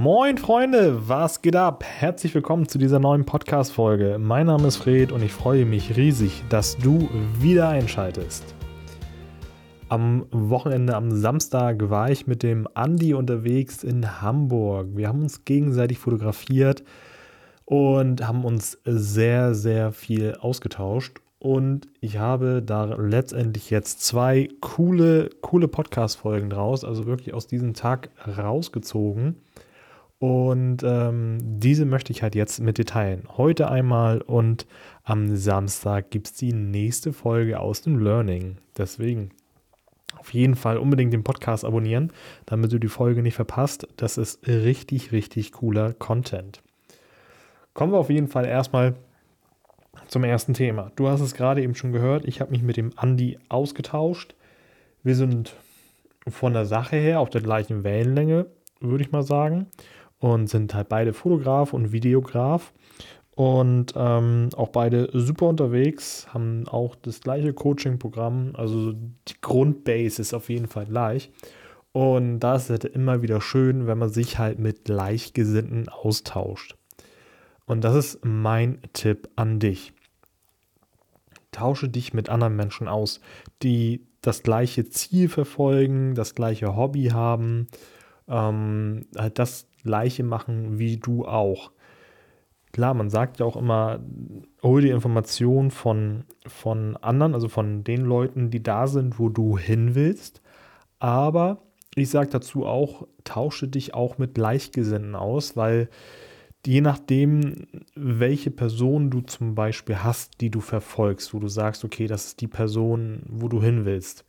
Moin Freunde, was geht ab? Herzlich willkommen zu dieser neuen Podcast-Folge. Mein Name ist Fred und ich freue mich riesig, dass du wieder einschaltest. Am Wochenende, am Samstag, war ich mit dem Andi unterwegs in Hamburg. Wir haben uns gegenseitig fotografiert und haben uns sehr, sehr viel ausgetauscht. Und ich habe da letztendlich jetzt zwei coole, coole Podcast-Folgen draus, also wirklich aus diesem Tag rausgezogen. Und ähm, diese möchte ich halt jetzt mit dir teilen. Heute einmal und am Samstag gibt es die nächste Folge aus dem Learning. Deswegen auf jeden Fall unbedingt den Podcast abonnieren, damit du die Folge nicht verpasst. Das ist richtig, richtig cooler Content. Kommen wir auf jeden Fall erstmal zum ersten Thema. Du hast es gerade eben schon gehört. Ich habe mich mit dem Andi ausgetauscht. Wir sind von der Sache her auf der gleichen Wellenlänge, würde ich mal sagen und sind halt beide Fotograf und Videograf und ähm, auch beide super unterwegs, haben auch das gleiche Coaching-Programm, also die Grundbase ist auf jeden Fall gleich. Und da ist es halt immer wieder schön, wenn man sich halt mit Gleichgesinnten austauscht. Und das ist mein Tipp an dich. Tausche dich mit anderen Menschen aus, die das gleiche Ziel verfolgen, das gleiche Hobby haben, ähm, halt das Gleiche machen wie du auch. Klar, man sagt ja auch immer, hol die Information von, von anderen, also von den Leuten, die da sind, wo du hin willst. Aber ich sage dazu auch, tausche dich auch mit Gleichgesinnten aus, weil je nachdem, welche Person du zum Beispiel hast, die du verfolgst, wo du sagst, okay, das ist die Person, wo du hin willst,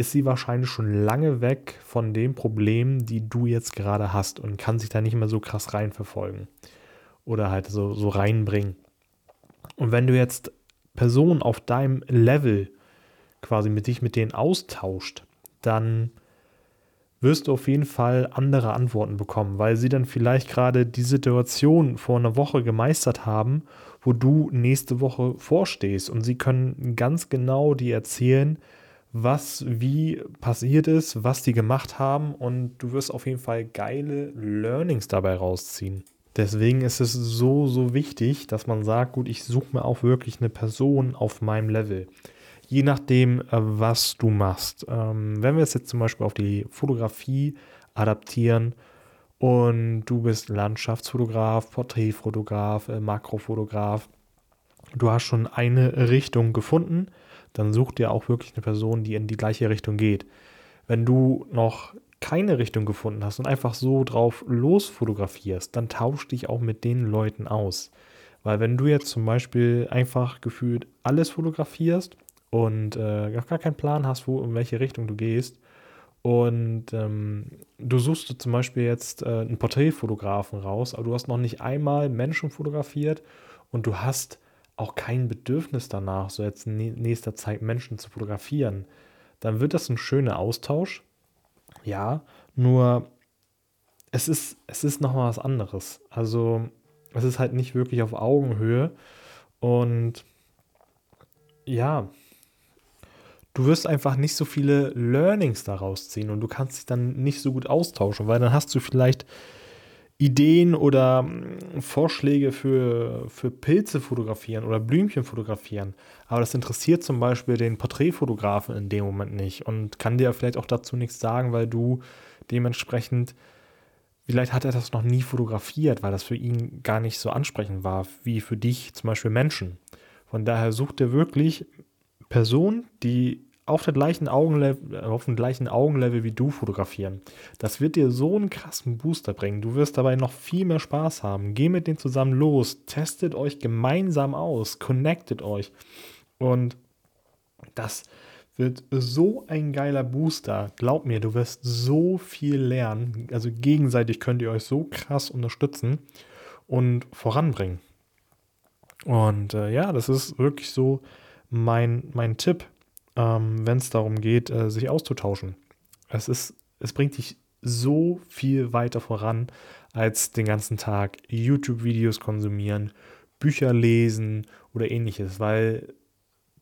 ist sie wahrscheinlich schon lange weg von dem Problem, die du jetzt gerade hast und kann sich da nicht mehr so krass reinverfolgen oder halt so, so reinbringen. Und wenn du jetzt Personen auf deinem Level quasi mit dich mit denen austauscht, dann wirst du auf jeden Fall andere Antworten bekommen, weil sie dann vielleicht gerade die Situation vor einer Woche gemeistert haben, wo du nächste Woche vorstehst und sie können ganz genau dir erzählen, was wie passiert ist, was die gemacht haben und du wirst auf jeden Fall geile Learnings dabei rausziehen. Deswegen ist es so, so wichtig, dass man sagt, gut, ich suche mir auch wirklich eine Person auf meinem Level. Je nachdem, äh, was du machst. Ähm, wenn wir es jetzt zum Beispiel auf die Fotografie adaptieren und du bist Landschaftsfotograf, Porträtfotograf, äh, Makrofotograf, du hast schon eine Richtung gefunden, dann such dir auch wirklich eine Person, die in die gleiche Richtung geht. Wenn du noch keine Richtung gefunden hast und einfach so drauf losfotografierst, dann tausch dich auch mit den Leuten aus. Weil wenn du jetzt zum Beispiel einfach gefühlt alles fotografierst und äh, gar keinen Plan hast, wo in welche Richtung du gehst, und ähm, du suchst zum Beispiel jetzt äh, einen Porträtfotografen raus, aber du hast noch nicht einmal Menschen fotografiert und du hast auch kein Bedürfnis danach, so jetzt in nächster Zeit Menschen zu fotografieren, dann wird das ein schöner Austausch. Ja, nur es ist, es ist nochmal was anderes. Also es ist halt nicht wirklich auf Augenhöhe und ja, du wirst einfach nicht so viele Learnings daraus ziehen und du kannst dich dann nicht so gut austauschen, weil dann hast du vielleicht Ideen oder hm, Vorschläge für, für Pilze fotografieren oder Blümchen fotografieren. Aber das interessiert zum Beispiel den Porträtfotografen in dem Moment nicht und kann dir vielleicht auch dazu nichts sagen, weil du dementsprechend, vielleicht hat er das noch nie fotografiert, weil das für ihn gar nicht so ansprechend war, wie für dich zum Beispiel Menschen. Von daher sucht er wirklich Personen, die auf, der gleichen Augenlevel, auf dem gleichen Augenlevel wie du fotografieren. Das wird dir so einen krassen Booster bringen. Du wirst dabei noch viel mehr Spaß haben. Geh mit denen zusammen los, testet euch gemeinsam aus, connectet euch. Und das wird so ein geiler Booster. Glaub mir, du wirst so viel lernen. Also gegenseitig könnt ihr euch so krass unterstützen und voranbringen. Und äh, ja, das ist wirklich so mein, mein Tipp ähm, wenn es darum geht, äh, sich auszutauschen. Es, ist, es bringt dich so viel weiter voran, als den ganzen Tag YouTube-Videos konsumieren, Bücher lesen oder ähnliches, weil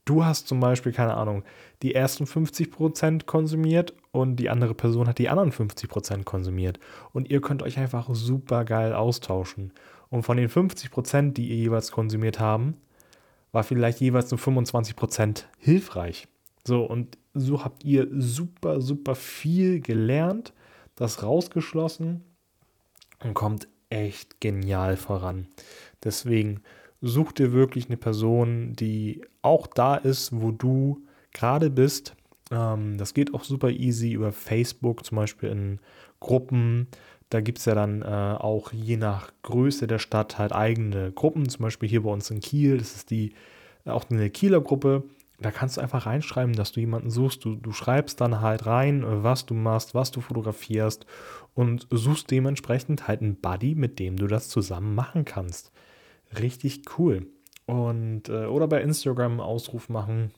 du hast zum Beispiel, keine Ahnung, die ersten 50% konsumiert und die andere Person hat die anderen 50% konsumiert. Und ihr könnt euch einfach super geil austauschen. Und von den 50%, die ihr jeweils konsumiert haben, war vielleicht jeweils nur 25% hilfreich. So, und so habt ihr super, super viel gelernt, das rausgeschlossen und kommt echt genial voran. Deswegen such dir wirklich eine Person, die auch da ist, wo du gerade bist. Ähm, das geht auch super easy über Facebook, zum Beispiel in Gruppen. Da gibt es ja dann äh, auch je nach Größe der Stadt halt eigene Gruppen. Zum Beispiel hier bei uns in Kiel, das ist die äh, auch eine Kieler Gruppe. Da kannst du einfach reinschreiben, dass du jemanden suchst. Du, du schreibst dann halt rein, was du machst, was du fotografierst und suchst dementsprechend halt einen Buddy, mit dem du das zusammen machen kannst. Richtig cool. Und, äh, oder bei Instagram einen Ausruf machen.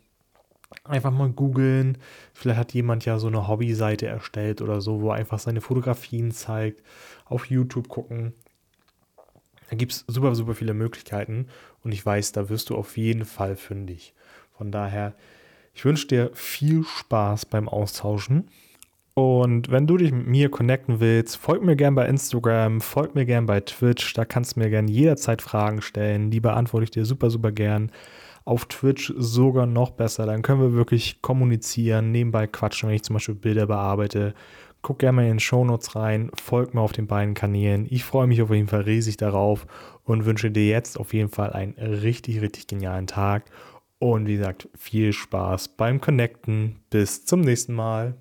Einfach mal googeln. Vielleicht hat jemand ja so eine Hobbyseite erstellt oder so, wo er einfach seine Fotografien zeigt. Auf YouTube gucken. Da gibt es super, super viele Möglichkeiten. Und ich weiß, da wirst du auf jeden Fall fündig. Von daher, ich wünsche dir viel Spaß beim Austauschen. Und wenn du dich mit mir connecten willst, folg mir gern bei Instagram, folg mir gern bei Twitch. Da kannst du mir gern jederzeit Fragen stellen. Die beantworte ich dir super, super gern. Auf Twitch sogar noch besser. Dann können wir wirklich kommunizieren, nebenbei quatschen, wenn ich zum Beispiel Bilder bearbeite. Guck gerne mal in den Shownotes rein, folg mir auf den beiden Kanälen. Ich freue mich auf jeden Fall riesig darauf und wünsche dir jetzt auf jeden Fall einen richtig, richtig genialen Tag. Und wie gesagt, viel Spaß beim Connecten. Bis zum nächsten Mal.